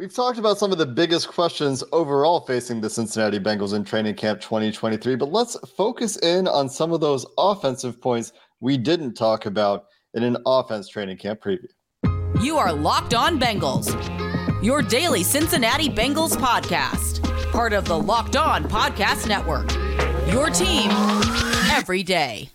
We've talked about some of the biggest questions overall facing the Cincinnati Bengals in training camp 2023, but let's focus in on some of those offensive points we didn't talk about in an offense training camp preview. You are Locked On Bengals, your daily Cincinnati Bengals podcast, part of the Locked On Podcast Network. Your team every day.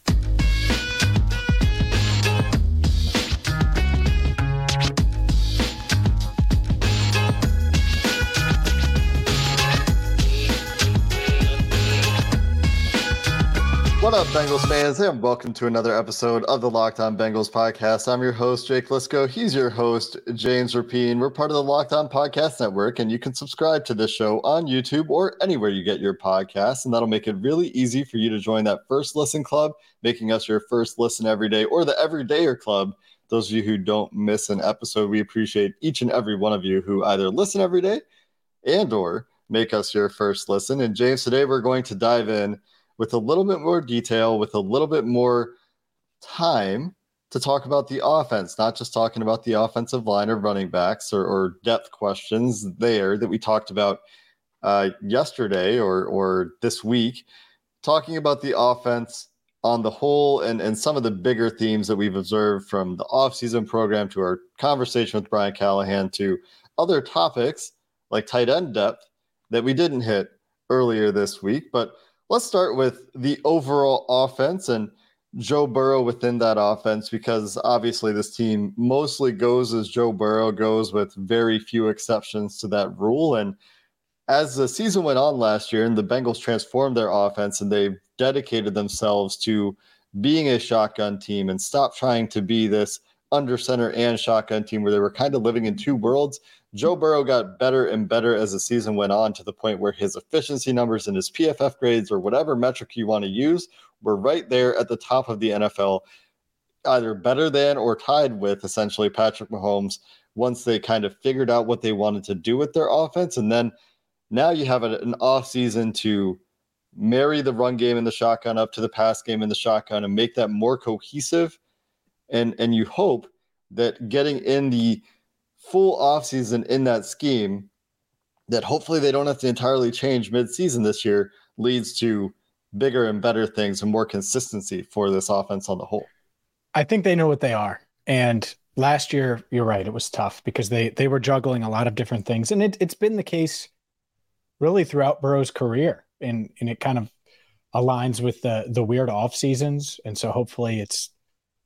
What up, Bengals fans, and welcome to another episode of the Locked On Bengals podcast. I'm your host, Jake Liscow. He's your host, James Rapien. We're part of the Locked On Podcast Network, and you can subscribe to this show on YouTube or anywhere you get your podcasts, and that'll make it really easy for you to join that first listen club, making us your first listen every day, or the Everydayer Club. Those of you who don't miss an episode, we appreciate each and every one of you who either listen every day and or make us your first listen. And James, today we're going to dive in with a little bit more detail, with a little bit more time to talk about the offense, not just talking about the offensive line or running backs or, or depth questions there that we talked about uh, yesterday or or this week, talking about the offense on the whole and, and some of the bigger themes that we've observed from the offseason program to our conversation with Brian Callahan to other topics like tight end depth that we didn't hit earlier this week. But let's start with the overall offense and Joe Burrow within that offense because obviously this team mostly goes as Joe Burrow goes with very few exceptions to that rule. And as the season went on last year and the Bengals transformed their offense and they dedicated themselves to being a shotgun team and stopped trying to be this under center and shotgun team where they were kind of living in two worlds. Joe Burrow got better and better as the season went on to the point where his efficiency numbers and his PFF grades or whatever metric you want to use were right there at the top of the NFL, either better than or tied with essentially Patrick Mahomes once they kind of figured out what they wanted to do with their offense. And then now you have an off season to marry the run game and the shotgun up to the pass game and the shotgun and make that more cohesive. And and you hope that getting in the full offseason in that scheme that hopefully they don't have to entirely change mid-season this year leads to bigger and better things and more consistency for this offense on the whole. I think they know what they are. And last year, you're right, it was tough because they they were juggling a lot of different things. And it, it's been the case really throughout Burrow's career. And and it kind of aligns with the the weird off seasons. And so hopefully it's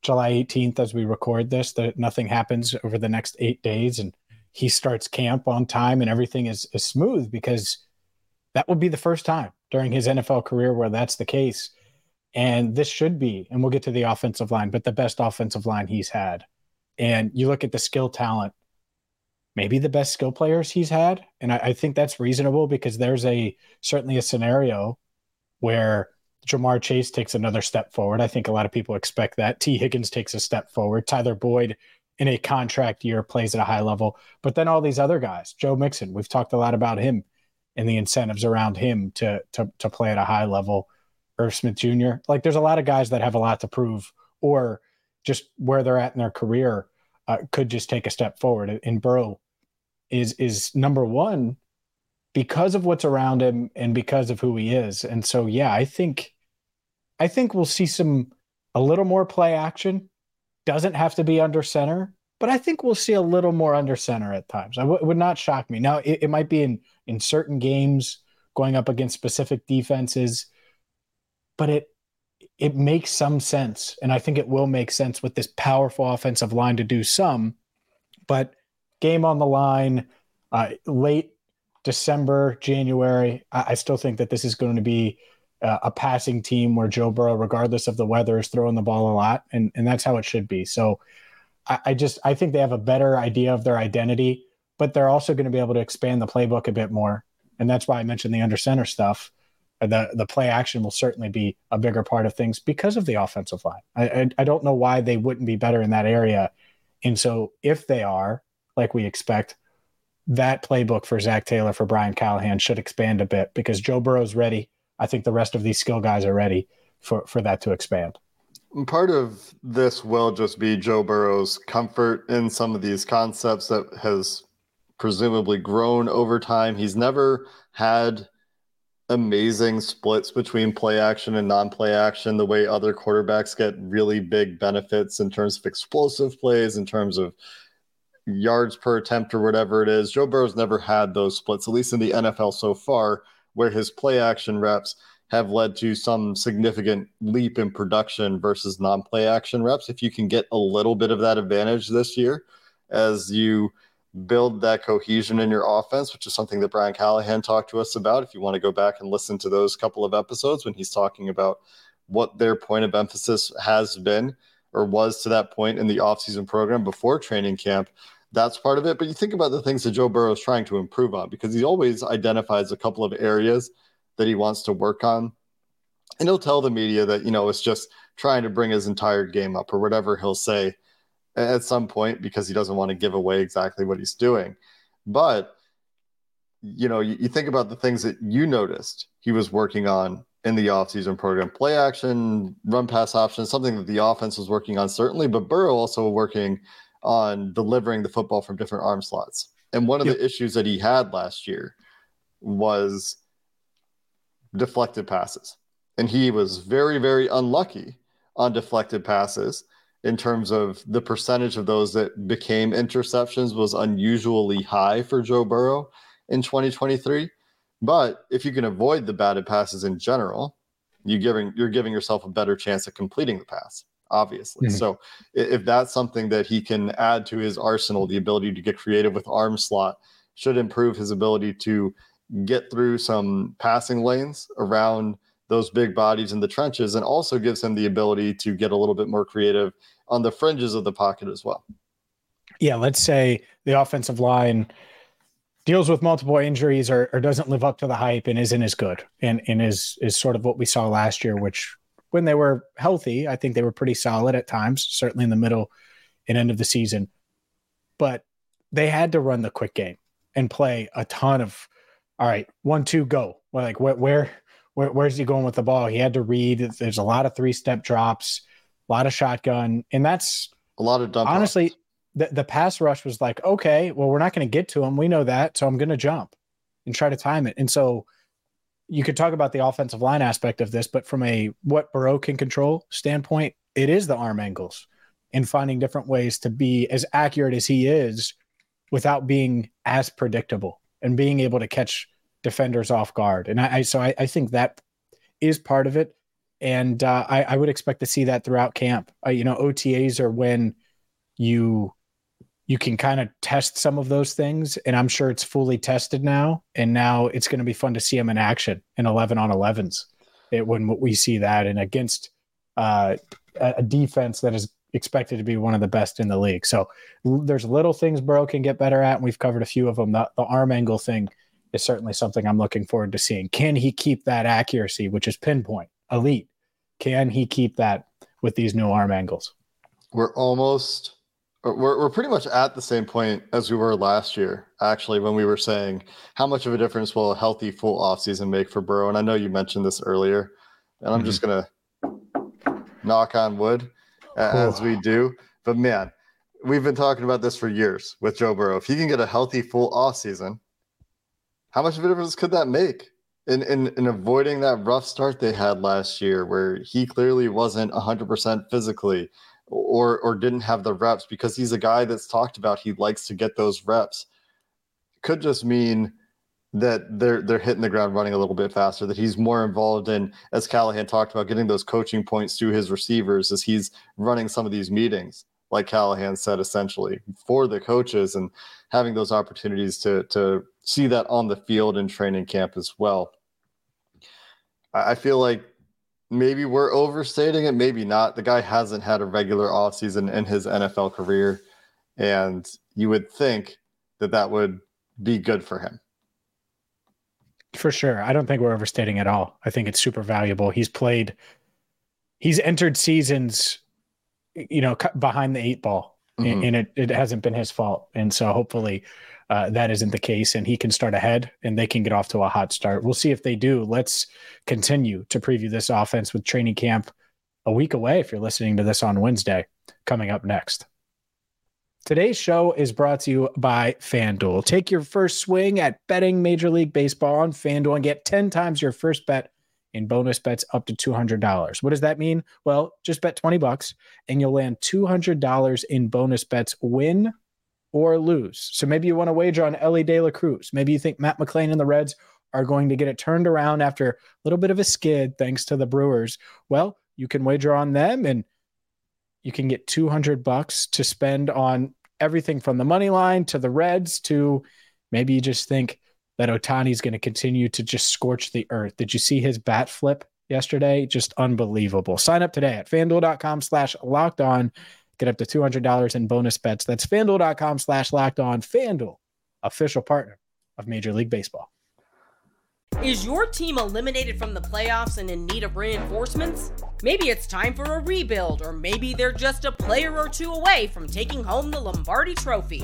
July 18th as we record this that nothing happens over the next eight days and he starts camp on time and everything is, is smooth because that would be the first time during his NFL career where that's the case. And this should be, and we'll get to the offensive line, but the best offensive line he's had. And you look at the skill talent, maybe the best skill players he's had. And I, I think that's reasonable because there's a certainly a scenario where Ja'Marr Chase takes another step forward. I think a lot of people expect that. Tee Higgins takes a step forward. Tyler Boyd in a contract year plays at a high level. But then all these other guys, Joe Mixon, we've talked a lot about him and the incentives around him to to to play at a high level. Irv Smith Jr. Like there's a lot of guys that have a lot to prove or just where they're at in their career uh, could just take a step forward. And Burrow is is number one because of what's around him and because of who he is. And so, yeah, I think, I think we'll see some a little more play action. Doesn't have to be under center, but I think we'll see a little more under center at times. I w- would not shock me. Now, it, it might be in in certain games going up against specific defenses, but it it makes some sense, and I think it will make sense with this powerful offensive line to do some. But game on the line, uh, late December, January, I, I still think that this is going to be uh, a passing team where Joe Burrow, regardless of the weather, is throwing the ball a lot, and and that's how it should be. So, I, I just I think they have a better idea of their identity, but they're also going to be able to expand the playbook a bit more, and that's why I mentioned the under center stuff. The the play action will certainly be a bigger part of things because of the offensive line. I, I, I don't know why they wouldn't be better in that area. And so if they are, like we expect, that playbook for Zac Taylor for Brian Callahan should expand a bit because Joe Burrow's ready. I think the rest of these skill guys are ready for for that to expand. Part of this will just be Joe Burrow's comfort in some of these concepts that has presumably grown over time. He's never had amazing splits between play action and non-play action the way other quarterbacks get really big benefits in terms of explosive plays in terms of yards per attempt or whatever it is joe burrow's never had those splits at least in the nfl so far where his play action reps have led to some significant leap in production versus non-play action reps if you can get a little bit of that advantage this year as you build that cohesion in your offense, which is something that Brian Callahan talked to us about. If you want to go back and listen to those couple of episodes when he's talking about what their point of emphasis has been or was to that point in the offseason program before training camp, that's part of it. But you think about the things that Joe Burrow is trying to improve on because he always identifies a couple of areas that he wants to work on. And he'll tell the media that, you know, it's just trying to bring his entire game up or whatever he'll say at some point because he doesn't want to give away exactly what he's doing. But you know, you, you, think about the things that you noticed he was working on in the offseason program play action, run pass options, something that the offense was working on, certainly, but Burrow also working on delivering the football from different arm slots. And one of yep. the issues that he had last year was deflected passes. And he was very, very unlucky on deflected passes in terms of the percentage of those that became interceptions was unusually high for Joe Burrow in 2023. But if you can avoid the batted passes in general, you giving you're giving yourself a better chance at completing the pass, obviously. Mm-hmm. So if that's something that he can add to his arsenal, the ability to get creative with arm slot should improve his ability to get through some passing lanes around those big bodies in the trenches and also gives him the ability to get a little bit more creative on the fringes of the pocket as well. Yeah, let's say the offensive line deals with multiple injuries or, or doesn't live up to the hype and isn't as good and, and is is sort of what we saw last year, which when they were healthy, I think they were pretty solid at times, certainly in the middle and end of the season. But they had to run the quick game and play a ton of all right, one, two, go. Like where, where where, where's he going with the ball? He had to read. There's a lot of three step drops, a lot of shotgun, and that's a lot of dump. Honestly, the, the pass rush was like, okay, well, we're not going to get to him. We know that, so I'm going to jump and try to time it. And so you could talk about the offensive line aspect of this, but from a what Burrow can control standpoint, it is the arm angles and finding different ways to be as accurate as he is without being as predictable and being able to catch defenders off guard. And I, I so I, I, think that is part of it. And uh, I, I, would expect to see that throughout camp. Uh, you know, OTAs are when you you can kind of test some of those things, and I'm sure it's fully tested now. And now it's going to be fun to see them in action in 11 on 11s. It when we see that and against uh, a defense that is expected to be one of the best in the league. So there's little things Burrow can get better at, and we've covered a few of them. The, the arm angle thing is certainly something I'm looking forward to seeing. Can he keep that accuracy, which is pinpoint, elite? Can he keep that with these new arm angles? We're almost, we're, we're pretty much at the same point as we were last year, actually, when we were saying how much of a difference will a healthy full offseason make for Burrow? And I know you mentioned this earlier, and I'm mm-hmm. just going to knock on wood as we do. But man, we've been talking about this for years with Joe Burrow. If he can get a healthy full offseason, how much of a difference could that make in, in, in avoiding that rough start they had last year where he clearly wasn't 100% physically or, or didn't have the reps because he's a guy that's talked about he likes to get those reps? Could just mean that they're they're hitting the ground running a little bit faster that he's more involved in as callahan talked about getting those coaching points to his receivers as he's running some of these meetings like callahan said essentially for the coaches and having those opportunities to to see that on the field in training camp as well. I feel like maybe we're overstating it, maybe not. The guy hasn't had a regular offseason in his NFL career, and you would think that that would be good for him. For sure. I don't think we're overstating at all. I think it's super valuable. He's played, he's entered seasons, you know, behind the eight ball, mm-hmm. and it, it hasn't been his fault. And so hopefully uh, that isn't the case and he can start ahead and they can get off to a hot start. We'll see if they do. Let's continue to preview this offense with training camp a week away if you're listening to this on Wednesday coming up next. Today's show is brought to you by FanDuel. Take your first swing at betting Major League Baseball on FanDuel and get 10 times your first bet in bonus bets up to $200. What does that mean? Well, just bet 20 bucks and you'll land $200 in bonus bets win or lose. So maybe you want to wager on Elly De La Cruz. Maybe you think Matt McLain and the Reds are going to get it turned around after a little bit of a skid thanks to the Brewers. Well, you can wager on them and you can get 200 bucks to spend on everything from the money line to the Reds to maybe you just think that Ohtani's going to continue to just scorch the earth. Did you see his bat flip yesterday? Just unbelievable. Sign up today at fanduel.com slash locked on. Get up to $200 in bonus bets. That's fanduel.com slash locked on. Fanduel, official partner of Major League Baseball. Is your team eliminated from the playoffs and in need of reinforcements? Maybe it's time for a rebuild, or maybe they're just a player or two away from taking home the Lombardi Trophy.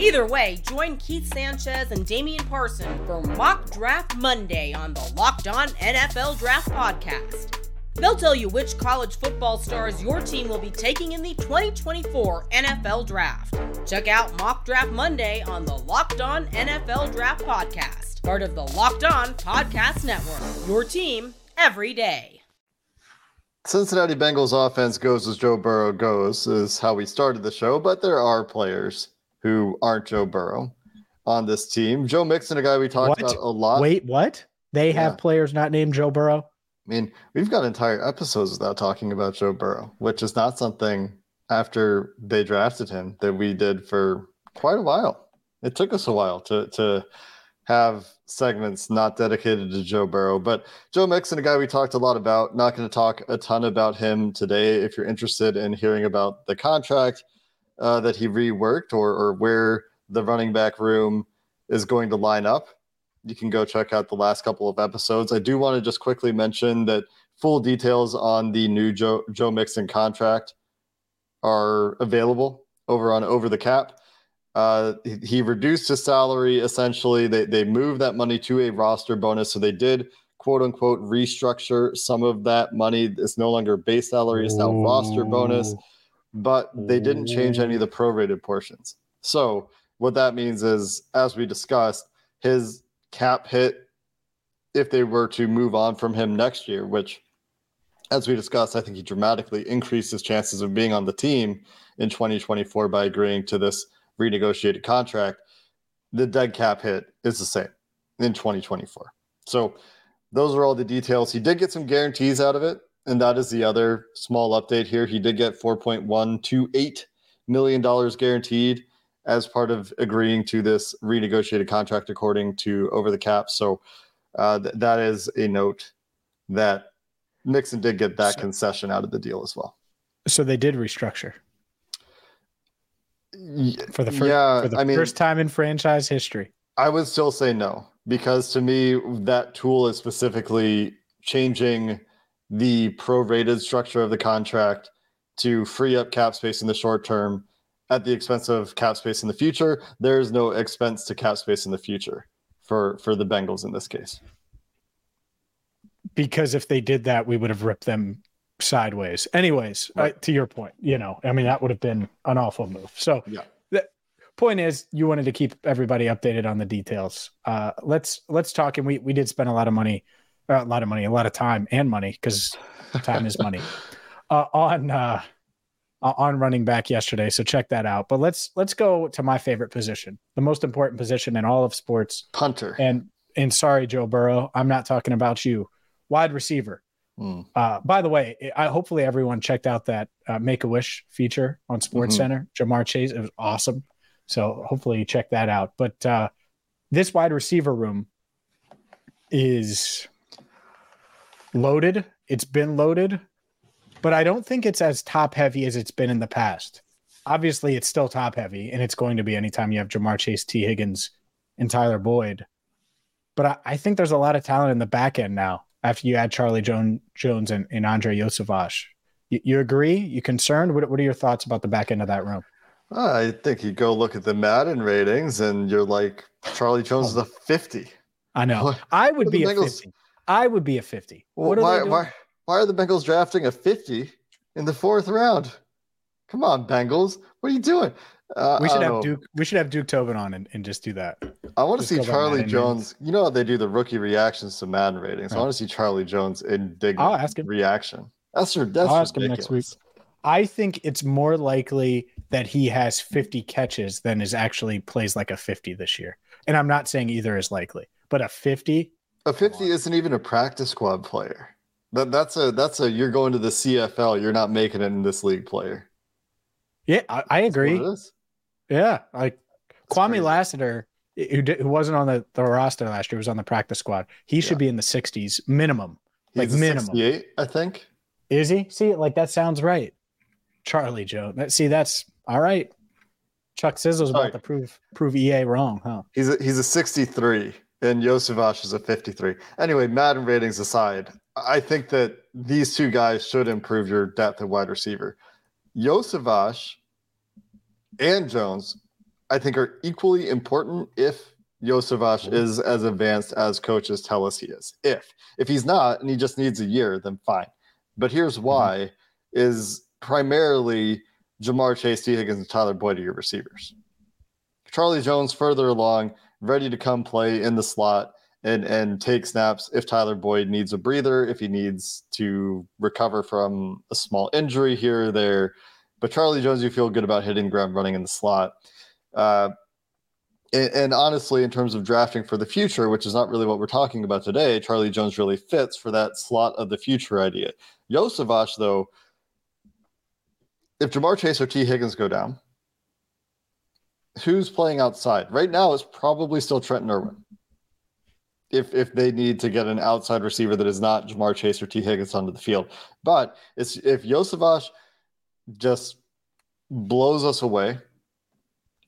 Either way, join Keith Sanchez and Damian Parson for Mock Draft Monday on the Locked On NFL Draft Podcast. They'll tell you which college football stars your team will be taking in the 2024 NFL Draft. Check out Mock Draft Monday on the Locked On NFL Draft Podcast, part of the Locked On Podcast Network. Your team every day. Cincinnati Bengals offense goes as Joe Burrow goes, is how we started the show, but there are players who aren't Joe Burrow on this team. Joe Mixon, a guy we talked what? about a lot. Wait, what? They have players not named Joe Burrow? I mean, we've got entire episodes without talking about Joe Burrow, which is not something after they drafted him that we did for quite a while. It took us a while to to have segments not dedicated to Joe Burrow, but Joe Mixon, a guy we talked a lot about. Not going to talk a ton about him today. If you're interested in hearing about the contract uh, that he reworked or or where the running back room is going to line up, you can go check out the last couple of episodes. I do want to just quickly mention that full details on the new Joe Joe Mixon contract are available over on Over the Cap. Uh, he, reduced his salary essentially. They they moved that money to a roster bonus, so they did quote unquote restructure some of that money. It's no longer base salary; it's now Ooh. roster bonus. But they didn't change any of the prorated portions. So what that means is, as we discussed, his cap hit if they were to move on from him next year, which, as we discussed, I think he dramatically increased his chances of being on the team in 2024 by agreeing to this renegotiated contract. The dead cap hit is the same in 2024. So, those are all the details. He did get some guarantees out of it. And that is the other small update here. He did get $4.128 million guaranteed as part of agreeing to this renegotiated contract according to over the cap. So uh, th- that is a note that Mixon did get that so, concession out of the deal as well. So they did restructure for the, fir- yeah, for the I mean, first time in franchise history. I would still say no because to me that tool is specifically changing the prorated structure of the contract to free up cap space in the short term at the expense of cap space in the future. There is no expense to cap space in the future for for the Bengals in this case. Because if they did that, we would have ripped them sideways. Anyways, right. uh, to your point, you know, I mean, that would have been an awful move. So, yeah. The point is, you wanted to keep everybody updated on the details. Uh, let's let's talk, and we we did spend a lot of money, uh, a lot of money, a lot of time and money because time is money uh, on uh, on running back yesterday, so check that out. But let's let's go to my favorite position, the most important position in all of sports, punter. And and sorry, Joe Burrow, I'm not talking about you, wide receiver. Mm. Uh, by the way, I, hopefully everyone checked out that uh, Make a Wish feature on Sports mm-hmm. Center. Ja'Marr Chase, it was awesome. So hopefully you check that out. But uh, this wide receiver room is loaded. It's been loaded but I don't think it's as top heavy as it's been in the past. Obviously, it's still top heavy, and it's going to be anytime you have Ja'Marr Chase, Tee Higgins, and Tyler Boyd. but I, I think there's a lot of talent in the back end now after you add Charlie Jones, Jones and, and Andrei Iosivas. You, you agree? You concerned? What, what are your thoughts about the back end of that room? Uh, I think you go look at the Madden ratings and you're like, Charlie Jones is a 50. I know. I would be a 50. I would be a 50. Well, What are why, they doing? why, why are the Bengals drafting a 50 in the fourth round? Come on, Bengals. What are you doing? Uh, we should have know. Duke. We should have Duke Tobin on and, and just do that. I want to see Charlie Jones. You know how they do the rookie reactions to Madden ratings. I want to see Charlie Jones indignant I'll ask him. reaction. That's r- that's I'll ask him next ridiculous. I think it's more likely that he has 50 catches than is actually plays like a 50 this year. And I'm not saying either is likely, but a 50. A 50 isn't even a practice squad player. That that's a that's a you're going to the CFL. You're not making it in this league player. Yeah, I, I agree. Yeah, like It's Kwame crazy. Lassiter, who, did, who wasn't on the, the roster last year, was on the practice squad. He should Yeah. be in the 60s minimum. like He's a minimum. 68, I think. Is he? See, like that sounds right. Charlie Joe. That, see, that's all right. Chuck Sizzle's about Alright. to prove prove EA wrong, huh? He's a, he's a 63, and Iosivas is a 53. Anyway, Madden ratings aside, I think that these two guys should improve your depth at wide receiver. Iosivas and Jones, I think, are equally important if Iosivas mm-hmm. is as advanced as coaches tell us he is. If if he's not and he just needs a year, then fine. But here's mm-hmm. why: is primarily Ja'Marr Chase, Tee Higgins, and Tyler Boyd are your receivers. Charlie Jones further along, ready to come play in the slot and and take snaps if Tyler Boyd needs a breather, if he needs to recover from a small injury here or there. But Charlie Jones, you feel good about hitting ground running in the slot. Uh, and, and honestly, in terms of drafting for the future, which is not really what we're talking about today, Charlie Jones really fits for that slot of the future idea. Iosivas, though, if Ja'Marr Chase or Tee Higgins go down, who's playing outside right now is probably still Trent Irwin. If if they need to get an outside receiver that is not Ja'Marr Chase or Tee Higgins onto the field, but it's if Iosivas just blows us away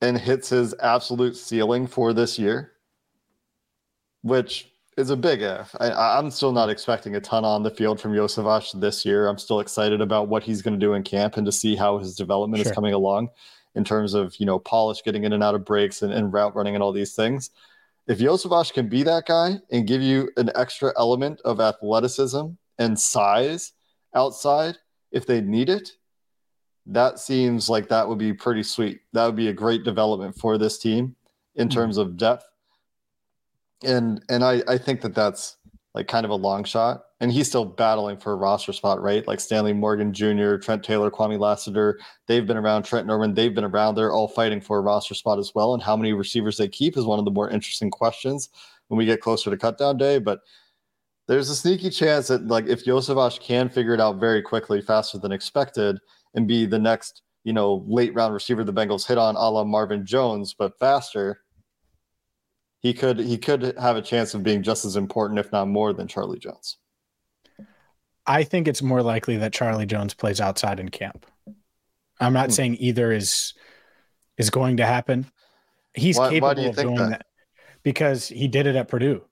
and hits his absolute ceiling for this year, which is a big if. I, I'm still not expecting a ton on the field from Iosivas this year. I'm still excited about what he's going to do in camp and to see how his development Sure. is coming along in terms of you know polish getting in and out of breaks and, and route running and all these things. If Iosivas can be that guy and give you an extra element of athleticism and size outside if they need it, that seems like that would be pretty sweet. That would be a great development for this team in Mhm. terms of depth. And and I I think that that's like kind of a long shot. And he's still battling for a roster spot, right? Like Stanley Morgan Jr., Trent Taylor, Kwame Lassiter, they've been around. Trent Norman, they've been around. They're all fighting for a roster spot as well. And how many receivers they keep is one of the more interesting questions when we get closer to cutdown day. But there's a sneaky chance that like if Iosivas can figure it out very quickly, faster than expected, and be the next, you know, late round receiver the Bengals hit on, a la Marvin Jones, but faster. He could he could have a chance of being just as important, if not more, than Charlie Jones. I think it's more likely that Charlie Jones plays outside in camp. I'm not Hmm. saying either is is going to happen. He's Why- why capable do you of doing that? that? because he did it at Purdue,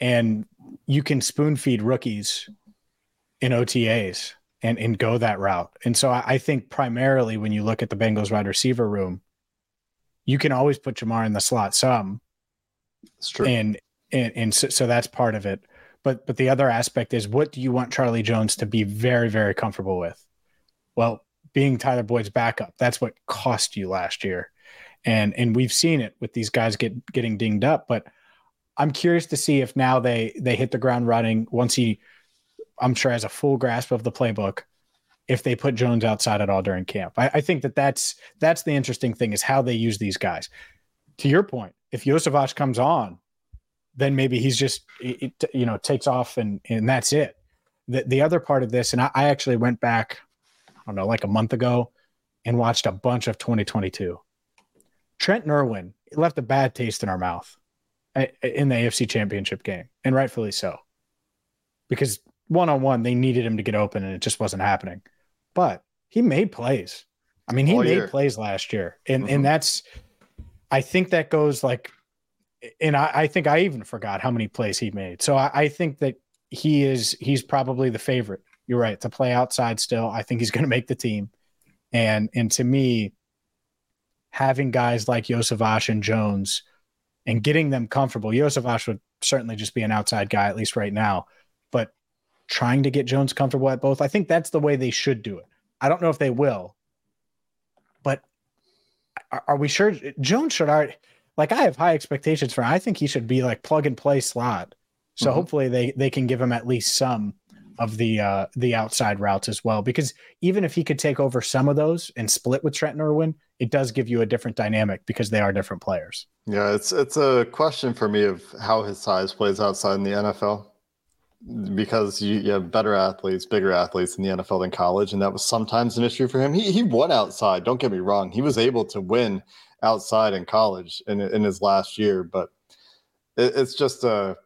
and you can spoon feed rookies in OTAs and and go that route. And so I, I think primarily when you look at the Bengals wide receiver room, you can always put Ja'Marr in the slot some, It's true. and and and so, so that's part of it. But but the other aspect is what do you want charlie jones to be very very comfortable with? Well being tyler boyd's backup. That's what cost you last year. And and we've seen it with these guys get getting dinged up. But i'm curious to see if now they they hit the ground running once he i'm sure has a full grasp of the playbook if they put jones outside at all during camp. I, I think that that's that's the interesting thing is how they use these guys to your point if Iosivas comes on then maybe he's just it, you know takes off and and that's it. The the other part of this, and I, I actually went back, I don't know, like a month ago, and watched a bunch of 2022. Trent Irwin left a bad taste in our mouth in the AFC Championship game, and rightfully so, because one on one they needed him to get open and it just wasn't happening. But he made plays. I mean, he All made year. plays last year, and Mhm. and that's I think that goes like and I, I, think I even forgot how many plays he made. So I, I, think that he is he's probably the favorite. You're right to play outside still. I think he's going to make the team, and and to me, having guys like Iosivas and Jones, and getting them comfortable. Iosivas would certainly just be an outside guy at least right now, but trying to get Jones comfortable at both. I think that's the way they should do it. I don't know if they will, are, are we sure Jones should already? like I have high expectations for him. I think he should be like plug and play slot. So mm-hmm. hopefully they they can give him at least some of the uh the outside routes as well. Because even if he could take over some of those and split with Trent Irwin, it does give you a different dynamic because they are different players. Yeah, it's it's a question for me of how his size plays outside in the NFL. Because you, you have better athletes, bigger athletes in the NFL than college, and that was sometimes an issue for him. He he won outside. Don't get me wrong; he was able to win outside in college in in his last year, but it, it's just a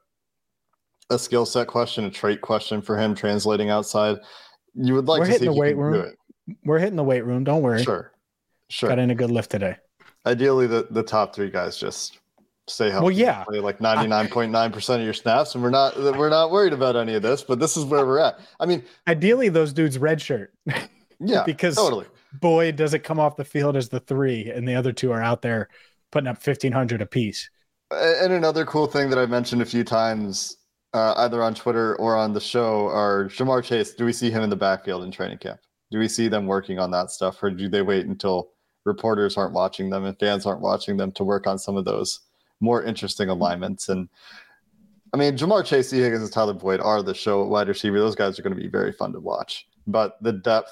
a skill set question, a trait question for him translating outside. You would like We're to hitting see the weight room. We're hitting the weight room. Don't worry. Sure, sure. Got in a good lift today. Ideally, the the top three guys just stay healthy. Well, yeah, play like ninety nine point nine percent of your snaps, and we're not we're not worried about any of this. But this is where we're at. I mean, ideally, those dudes red shirt. yeah, because totally Boyd does it come off the field as the three, and the other two are out there putting up fifteen hundred apiece. And another cool thing that I mentioned a few times, uh, either on Twitter or on the show, are Ja'Marr Chase. Do we see him in the backfield in training camp? Do we see them working on that stuff, or do they wait until reporters aren't watching them and fans aren't watching them to work on some of those more interesting alignments? And I mean, Ja'Marr Chase, Tee Higgins, and Tyler Boyd are the show wide receiver. Those guys are going to be very fun to watch. But the depth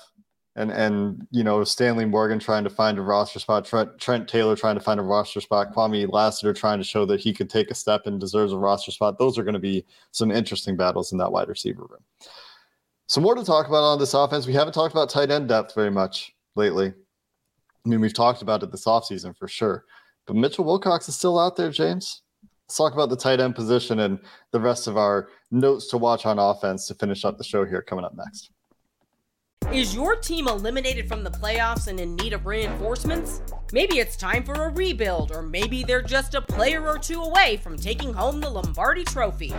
and and you know Stanley Morgan trying to find a roster spot, Trent, Trent Taylor trying to find a roster spot, Kwame Lassiter trying to show that he could take a step and deserves a roster spot. Those are going to be some interesting battles in that wide receiver room. Some more to talk about on this offense. We haven't talked about tight end depth very much lately. I mean, we've talked about it this offseason for sure. But Mitchell Wilcox is still out there, James. Let's talk about the tight end position and the rest of our notes to watch on offense to finish up the show here coming up next. Is your team eliminated from the playoffs and in need of reinforcements? Maybe it's time for a rebuild, or maybe they're just a player or two away from taking home the Lombardi Trophy.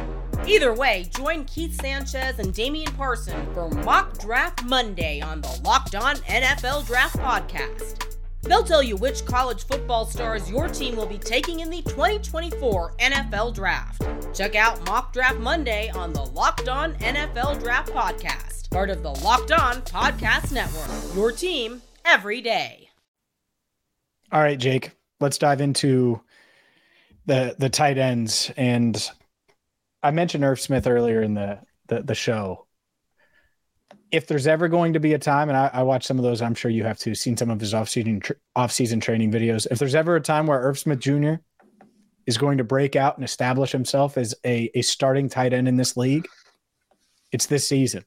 Either way, join Keith Sanchez and Damian Parson for Mock Draft Monday on the Locked On NFL Draft Podcast. They'll tell you which college football stars your team will be taking in the 2024 NFL Draft. Check out Mock Draft Monday on the Locked On NFL Draft Podcast part of the Locked On Podcast Network. Your team every day. All right, Jake, let's dive into the the tight ends. And I mentioned Irv Smith earlier in the the, the show. If there's ever going to be a time, and I, I watched some of those, I'm sure you have too, seen some of his off-season tr- off-season training videos. If there's ever a time where Irv Smith Jr. is going to break out and establish himself as a, a starting tight end in this league, it's this season.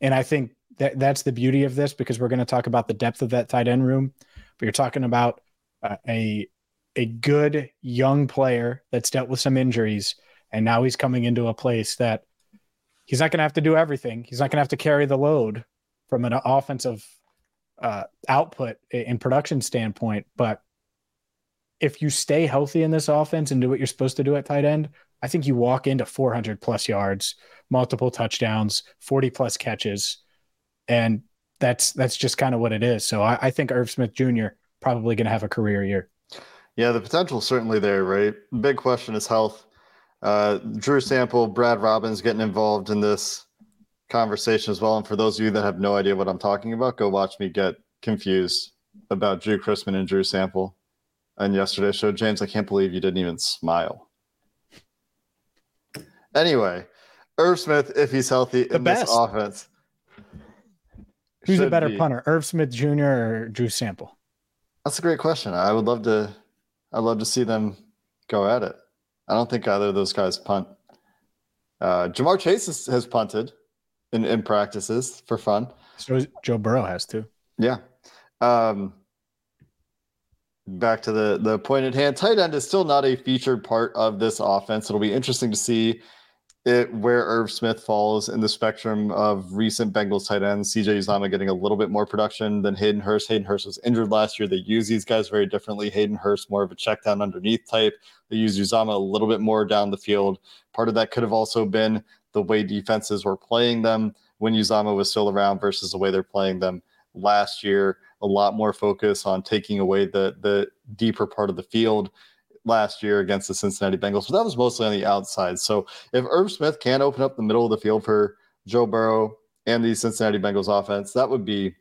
And I think that that's the beauty of this because we're going to talk about the depth of that tight end room. But you're talking about uh, a a good young player that's dealt with some injuries, and now he's coming into a place that he's not going to have to do everything. He's not going to have to carry the load from an offensive uh, output and production standpoint. But if you stay healthy in this offense and do what you're supposed to do at tight end, I think you walk into 400 plus yards, multiple touchdowns, 40 plus catches, and that's that's just kind of what it is. So I, I think Irv Smith Jr. probably going to have a career year. Yeah, the potential certainly there, right? Big question is health. Uh, Drew Sample, Brad Robbins getting involved in this conversation as well. And for those of you that have no idea what I'm talking about, go watch me get confused about Drue Chrisman and Drew Sample on yesterday's show. James, I can't believe you didn't even smile. Anyway, Irv Smith, if he's healthy the in best. this offense. Who's a better be. punter, Irv Smith Jr. or Drew Sample? That's a great question. I would love to. I'd love to see them go at it. I don't think either of those guys punt. Uh, Ja'Marr Chase has, has punted in, in practices for fun. So Joe Burrow has too. Yeah. Um, back to the the point at hand. Tight end is still not a featured part of this offense. It'll be interesting to see it where Irv Smith falls in the spectrum of recent Bengals tight ends. CJ Uzomah getting a little bit more production than Hayden Hurst. Hayden Hurst was injured last year. They use these guys very differently. Hayden Hurst more of a check down underneath type. They use Uzomah a little bit more down the field. Part of that could have also been the way defenses were playing them when Uzomah was still around versus the way they're playing them last year. A lot more focus on taking away the the deeper part of the field last year against the Cincinnati Bengals, but that was mostly on the outside. So if Irv Smith can open up the middle of the field for Joe Burrow and the Cincinnati Bengals offense, that would be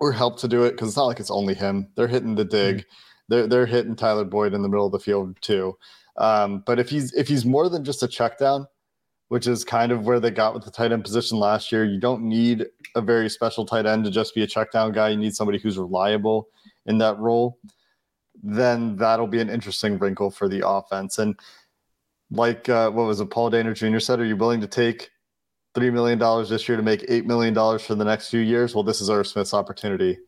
or help to do it because it's not like it's only him. They're hitting the dig. Mm-hmm. They're they're hitting Tyler Boyd in the middle of the field too. Um, but if he's if he's more than just a check down, which is kind of where they got with the tight end position last year, you don't need a very special tight end to just be a check down guy. You need somebody who's reliable in that role then that'll be an interesting wrinkle for the offense. And like uh, what was it, Paul Dehner Jr. said, are you willing to take three million dollars this year to make eight million dollars for the next few years? Well, this is Irv Smith's opportunity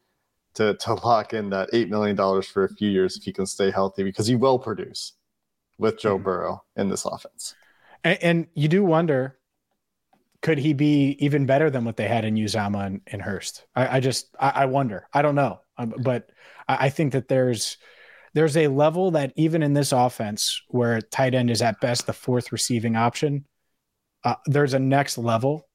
to to lock in that eight million dollars for a few years if he can stay healthy because he will produce with Joe mm-hmm. Burrow in this offense. And, and, you do wonder, could he be even better than what they had in Uzomah and, and Hurst? I, I just I, I, wonder. I don't know, um, but I, I think that there's there's a level that even in this offense where tight end is at best the fourth receiving option, uh, there's a next level.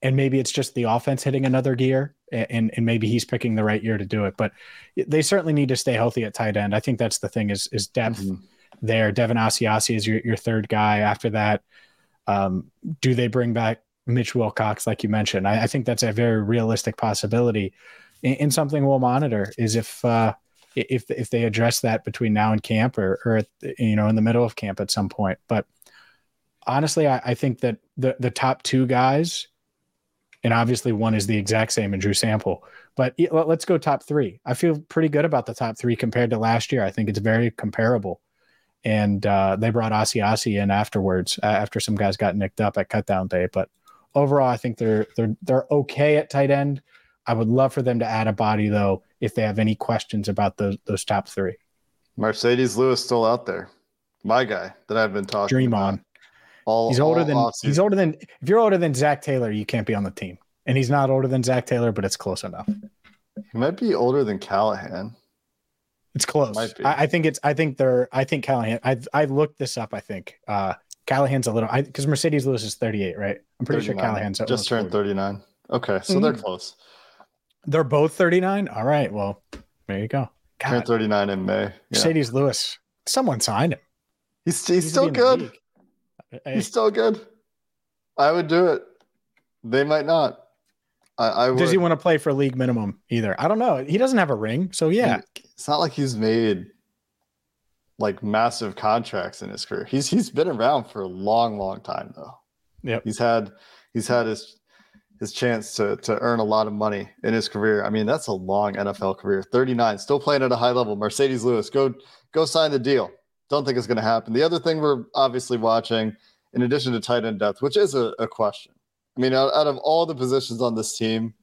And maybe it's just the offense hitting another gear, and, and maybe he's picking the right year to do it. But they certainly need to stay healthy at tight end. I think that's the thing is is depth mm-hmm. there. Devin Asiasi is your, your third guy. After that, um, do they bring back Mitch Wilcox, like you mentioned? I, I think that's a very realistic possibility. And, something we'll monitor is if uh, if if they address that between now and camp or or you know in the middle of camp at some point. But honestly, I, I think that the the top two guys, and obviously one is the exact same in Drew Sample. But let's go top three. I feel pretty good about the top three compared to last year. I think it's very comparable. And uh, they brought Asiasi in afterwards after some guys got nicked up at cutdown day. But overall, I think they're they're they're okay at tight end. I would love for them to add a body though if they have any questions about those those top three. Marcedes Lewis still out there, my guy that I've been talking. Dream about. on. All, he's older than he's older than if you're older than Zac Taylor, you can't be on the team. And he's not older than Zac Taylor, but it's close enough. He might be older than Callahan. It's close. I, I, think it's. I think they're. I think Callahan. I I looked this up. I think uh Callahan's a little. I because Marcedes Lewis is 38, right? I'm pretty 39. sure Callahan's just turned 39. Okay, so mm-hmm. they're close. They're both 39. All right. Well, there you go. God. Turned 39 in May. Yeah. Marcedes Lewis. Someone signed him. He's, he's, he's still good. Hey. He's still good. I would do it. They might not. I, I Does he want to play for league minimum either? I don't know. He doesn't have a ring, so yeah. It's not like he's made like massive contracts in his career. He's he's been around for a long, long time though. Yeah. He's had he's had his his chance to to earn a lot of money in his career. I mean, that's a long NFL career. 39, still playing at a high level. Marcedes Lewis, go go sign the deal. Don't think it's going to happen. The other thing we're obviously watching, in addition to tight end depth, which is a, a question. I mean, out, out of all the positions on this team,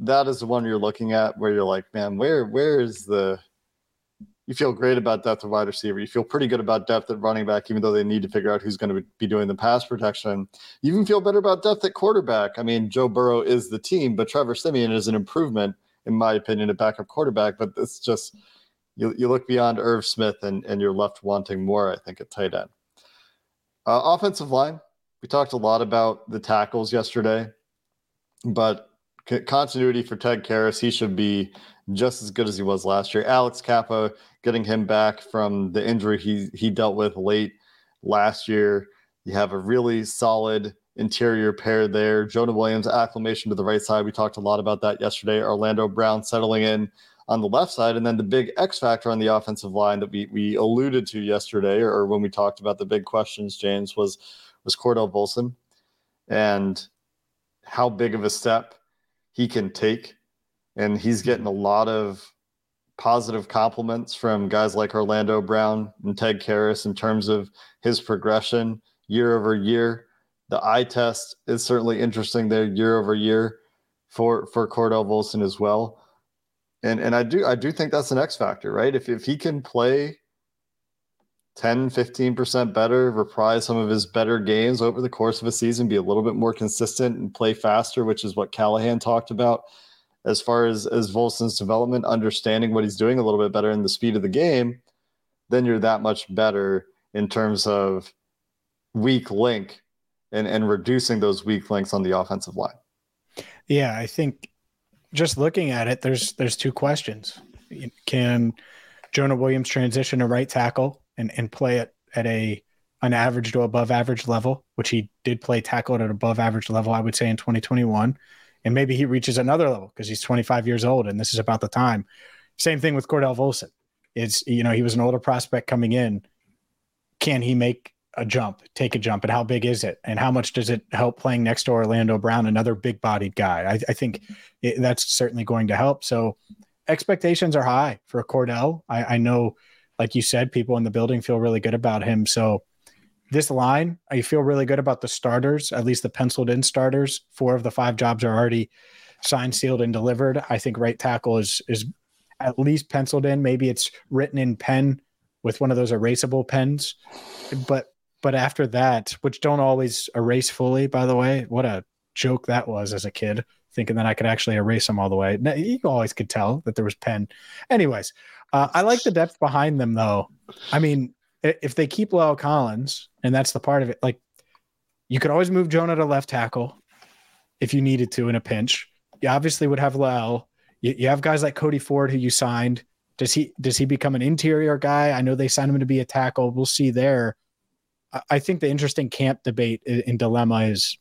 that is the one you're looking at where you're like, man, where where is the you feel great about depth of wide receiver. You feel pretty good about depth at running back, even though they need to figure out who's going to be doing the pass protection. You even feel better about depth at quarterback. I mean, Joe Burrow is the team, but Trevor Siemian is an improvement, in my opinion, at backup quarterback. But it's just you, you look beyond Irv Smith and, and you're left wanting more, I think, at tight end. Uh, offensive line, we talked a lot about the tackles yesterday, but continuity for Ted Karras, he should be just as good as he was last year. Alex Cappa getting him back from the injury he he dealt with late last year. You have a really solid interior pair there. Jonah Williams acclimation to the right side. We talked a lot about that yesterday. Orlando Brown settling in on the left side, and then the big X factor on the offensive line that we we alluded to yesterday, or when we talked about the big questions, James was was Cordell Volson, and how big of a step he can take, and he's getting a lot of positive compliments from guys like Orlando Brown and Ted Karras in terms of his progression year over year. The eye test is certainly interesting there year over year for for Cordell Volson as well. And and I do I do think that's an X factor, right? If if he can play 10, 15% better, reprise some of his better games over the course of a season, be a little bit more consistent and play faster, which is what Callahan talked about. As far as, as Volson's development, understanding what he's doing a little bit better in the speed of the game, then you're that much better in terms of weak link and, and reducing those weak links on the offensive line. Yeah, I think just looking at it, there's there's two questions. Can Jonah Williams transition to right tackle and, and play it at a an average to above average level, which he did play tackle at an above average level, I would say in 2021. And maybe he reaches another level because he's 25 years old and this is about the time. Same thing with Cordell Volson. It's, you know, he was an older prospect coming in. Can he make a jump, take a jump, and how big is it? And how much does it help playing next to Orlando Brown, another big bodied guy? I, I think it, that's certainly going to help. So expectations are high for Cordell. I, I know like you said, people in the building feel really good about him. So this line, I feel really good about the starters, at least the penciled in starters. Four of the five jobs are already signed, sealed, and delivered. I think right tackle is is at least penciled in. Maybe it's written in pen with one of those erasable pens. But but after that, which don't always erase fully, by the way, what a joke that was as a kid, thinking that I could actually erase them all the way. You always could tell that there was pen. Anyways, uh, I like the depth behind them, though. I mean, if they keep La'el Collins, and that's the part of it, like you could always move Jonah to left tackle if you needed to in a pinch. You obviously would have La'el. You, you have guys like Cody Ford who you signed. Does he does he become an interior guy? I know they signed him to be a tackle. We'll see there. I think the interesting camp debate in dilemma is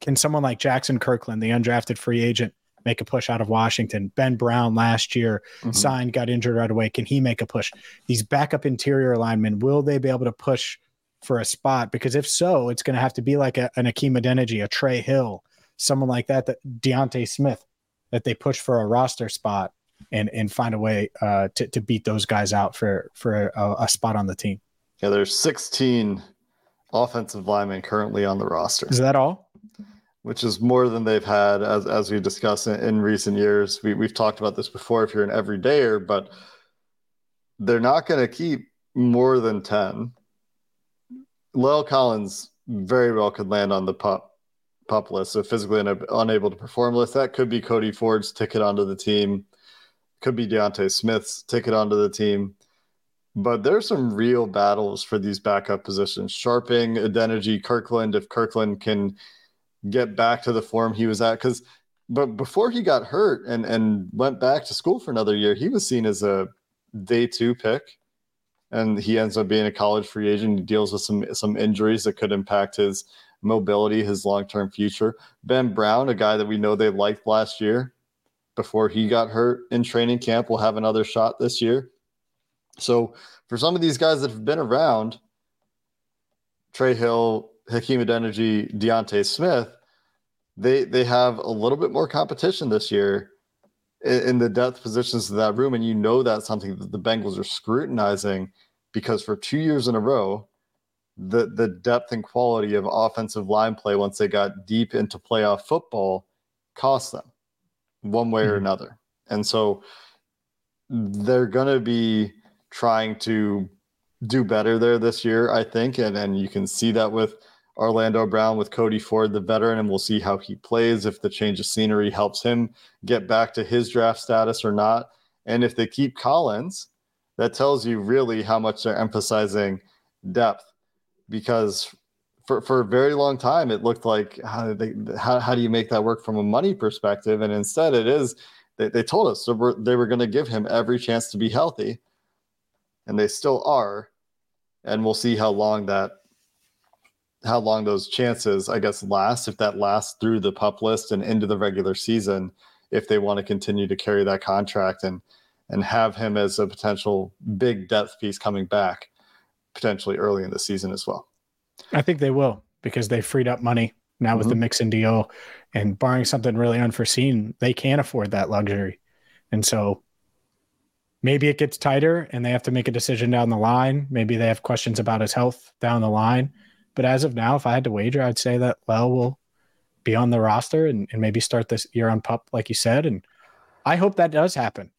can someone like Jackson Kirkland, the undrafted free agent, make a push out of Washington. Ben Brown last year mm-hmm. signed, got injured right away. Can he make a push? These backup interior linemen, will they be able to push for a spot? Because if so, it's going to have to be like a, an Hakeem Adeniji, a Trey Hill, someone like that, that D'Ante Smith, that they push for a roster spot and and find a way uh, to to beat those guys out for for a, a spot on the team. Yeah, there's 16 offensive linemen currently on the roster. Is that all? Which is more than they've had as as we discussed in, in recent years. We we've talked about this before if you're an everydayer, but they're not going to keep more than 10. La'el Collins very well could land on the pup pup list, so physically un- unable to perform list. That could be Cody Ford's ticket onto the team. Could be D'Ante Smith's ticket onto the team. But there's some real battles for these backup positions. Scharping, Adeniji, Kirkland. If Kirkland can get back to the form he was at because but before he got hurt and and went back to school for another year he was seen as a day two pick. And he ends up being a college free agent. He deals with some some injuries that could impact his mobility his long-term future. Ben brown a guy that we know they liked last year before he got hurt in training camp will have another shot this year. So for some of these guys that have been around trey hill hakeem adeniji D'Ante smith they they have a little bit more competition this year in, in the depth positions of that room, and you know that's something that the Bengals are scrutinizing because for two years in a row, the the depth and quality of offensive line play once they got deep into playoff football cost them one way mm-hmm. or another, and so they're going to be trying to do better there this year, I think, and and you can see that with Orlando Brown with Cody Ford, the veteran, and we'll see how he plays, if the change of scenery helps him get back to his draft status or not. And if they keep Collins, that tells you really how much they're emphasizing depth because for, for a very long time it looked like how, they, how, how do you make that work from a money perspective and instead it is they, they told us they were, they were going to give him every chance to be healthy and they still are and we'll see how long that how long those chances, I guess, last, if that lasts through the pup list and into the regular season, if they want to continue to carry that contract and and have him as a potential big depth piece coming back potentially early in the season as well. I think they will because they freed up money now mm-hmm. with the Mixon deal and barring something really unforeseen, they can't afford that luxury. And so maybe it gets tighter and they have to make a decision down the line. Maybe they have questions about his health down the line. But as of now, if I had to wager, I'd say that La'el will be on the roster and, and maybe start this year on pup, like you said. And I hope that does happen,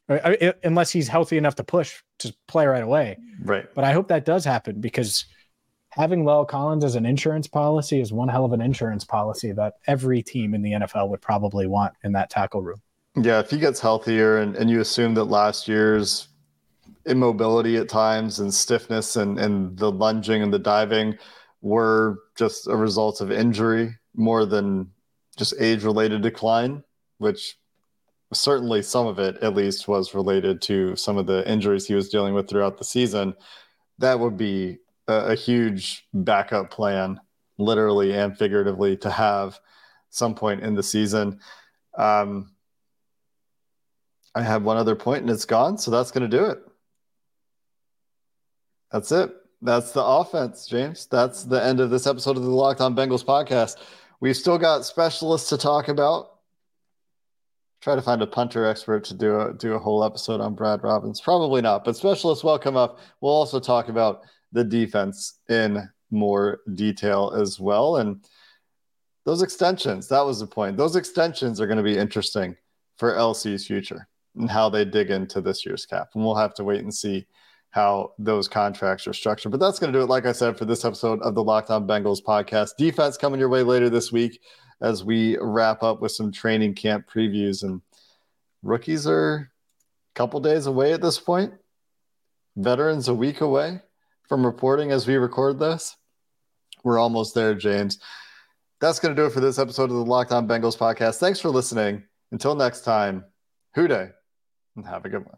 unless he's healthy enough to push to play right away. Right. But I hope that does happen because having La'el Collins as an insurance policy is one hell of an insurance policy that every team in the NFL would probably want in that tackle room. Yeah, if he gets healthier and, and you assume that last year's immobility at times and stiffness and, and the lunging and the diving were just a result of injury more than just age related decline, which certainly some of it at least was related to some of the injuries he was dealing with throughout the season. That would be a, a huge backup plan, literally and figuratively, to have some point in the season. Um, I have one other point and it's gone, so that's going to do it. That's it. That's the offense, James. That's the end of this episode of the Locked On Bengals podcast. We've still got specialists to talk about. Try to find a punter expert to do a do a whole episode on Brad Robbins. Probably not, but specialists will come up. We'll also talk about the defense in more detail as well. And those extensions, that was the point. Those extensions are going to be interesting for LC's future and how they dig into this year's cap. And we'll have to wait and see how those contracts are structured. But that's going to do it, like I said, for this episode of the Locked On Bengals podcast. Defense coming your way later this week as we wrap up with some training camp previews. And rookies are a couple days away at this point, veterans a week away from reporting as we record this. We're almost there, James. That's going to do it for this episode of the Locked On Bengals podcast. Thanks for listening. Until next time, Who Dey and have a good one.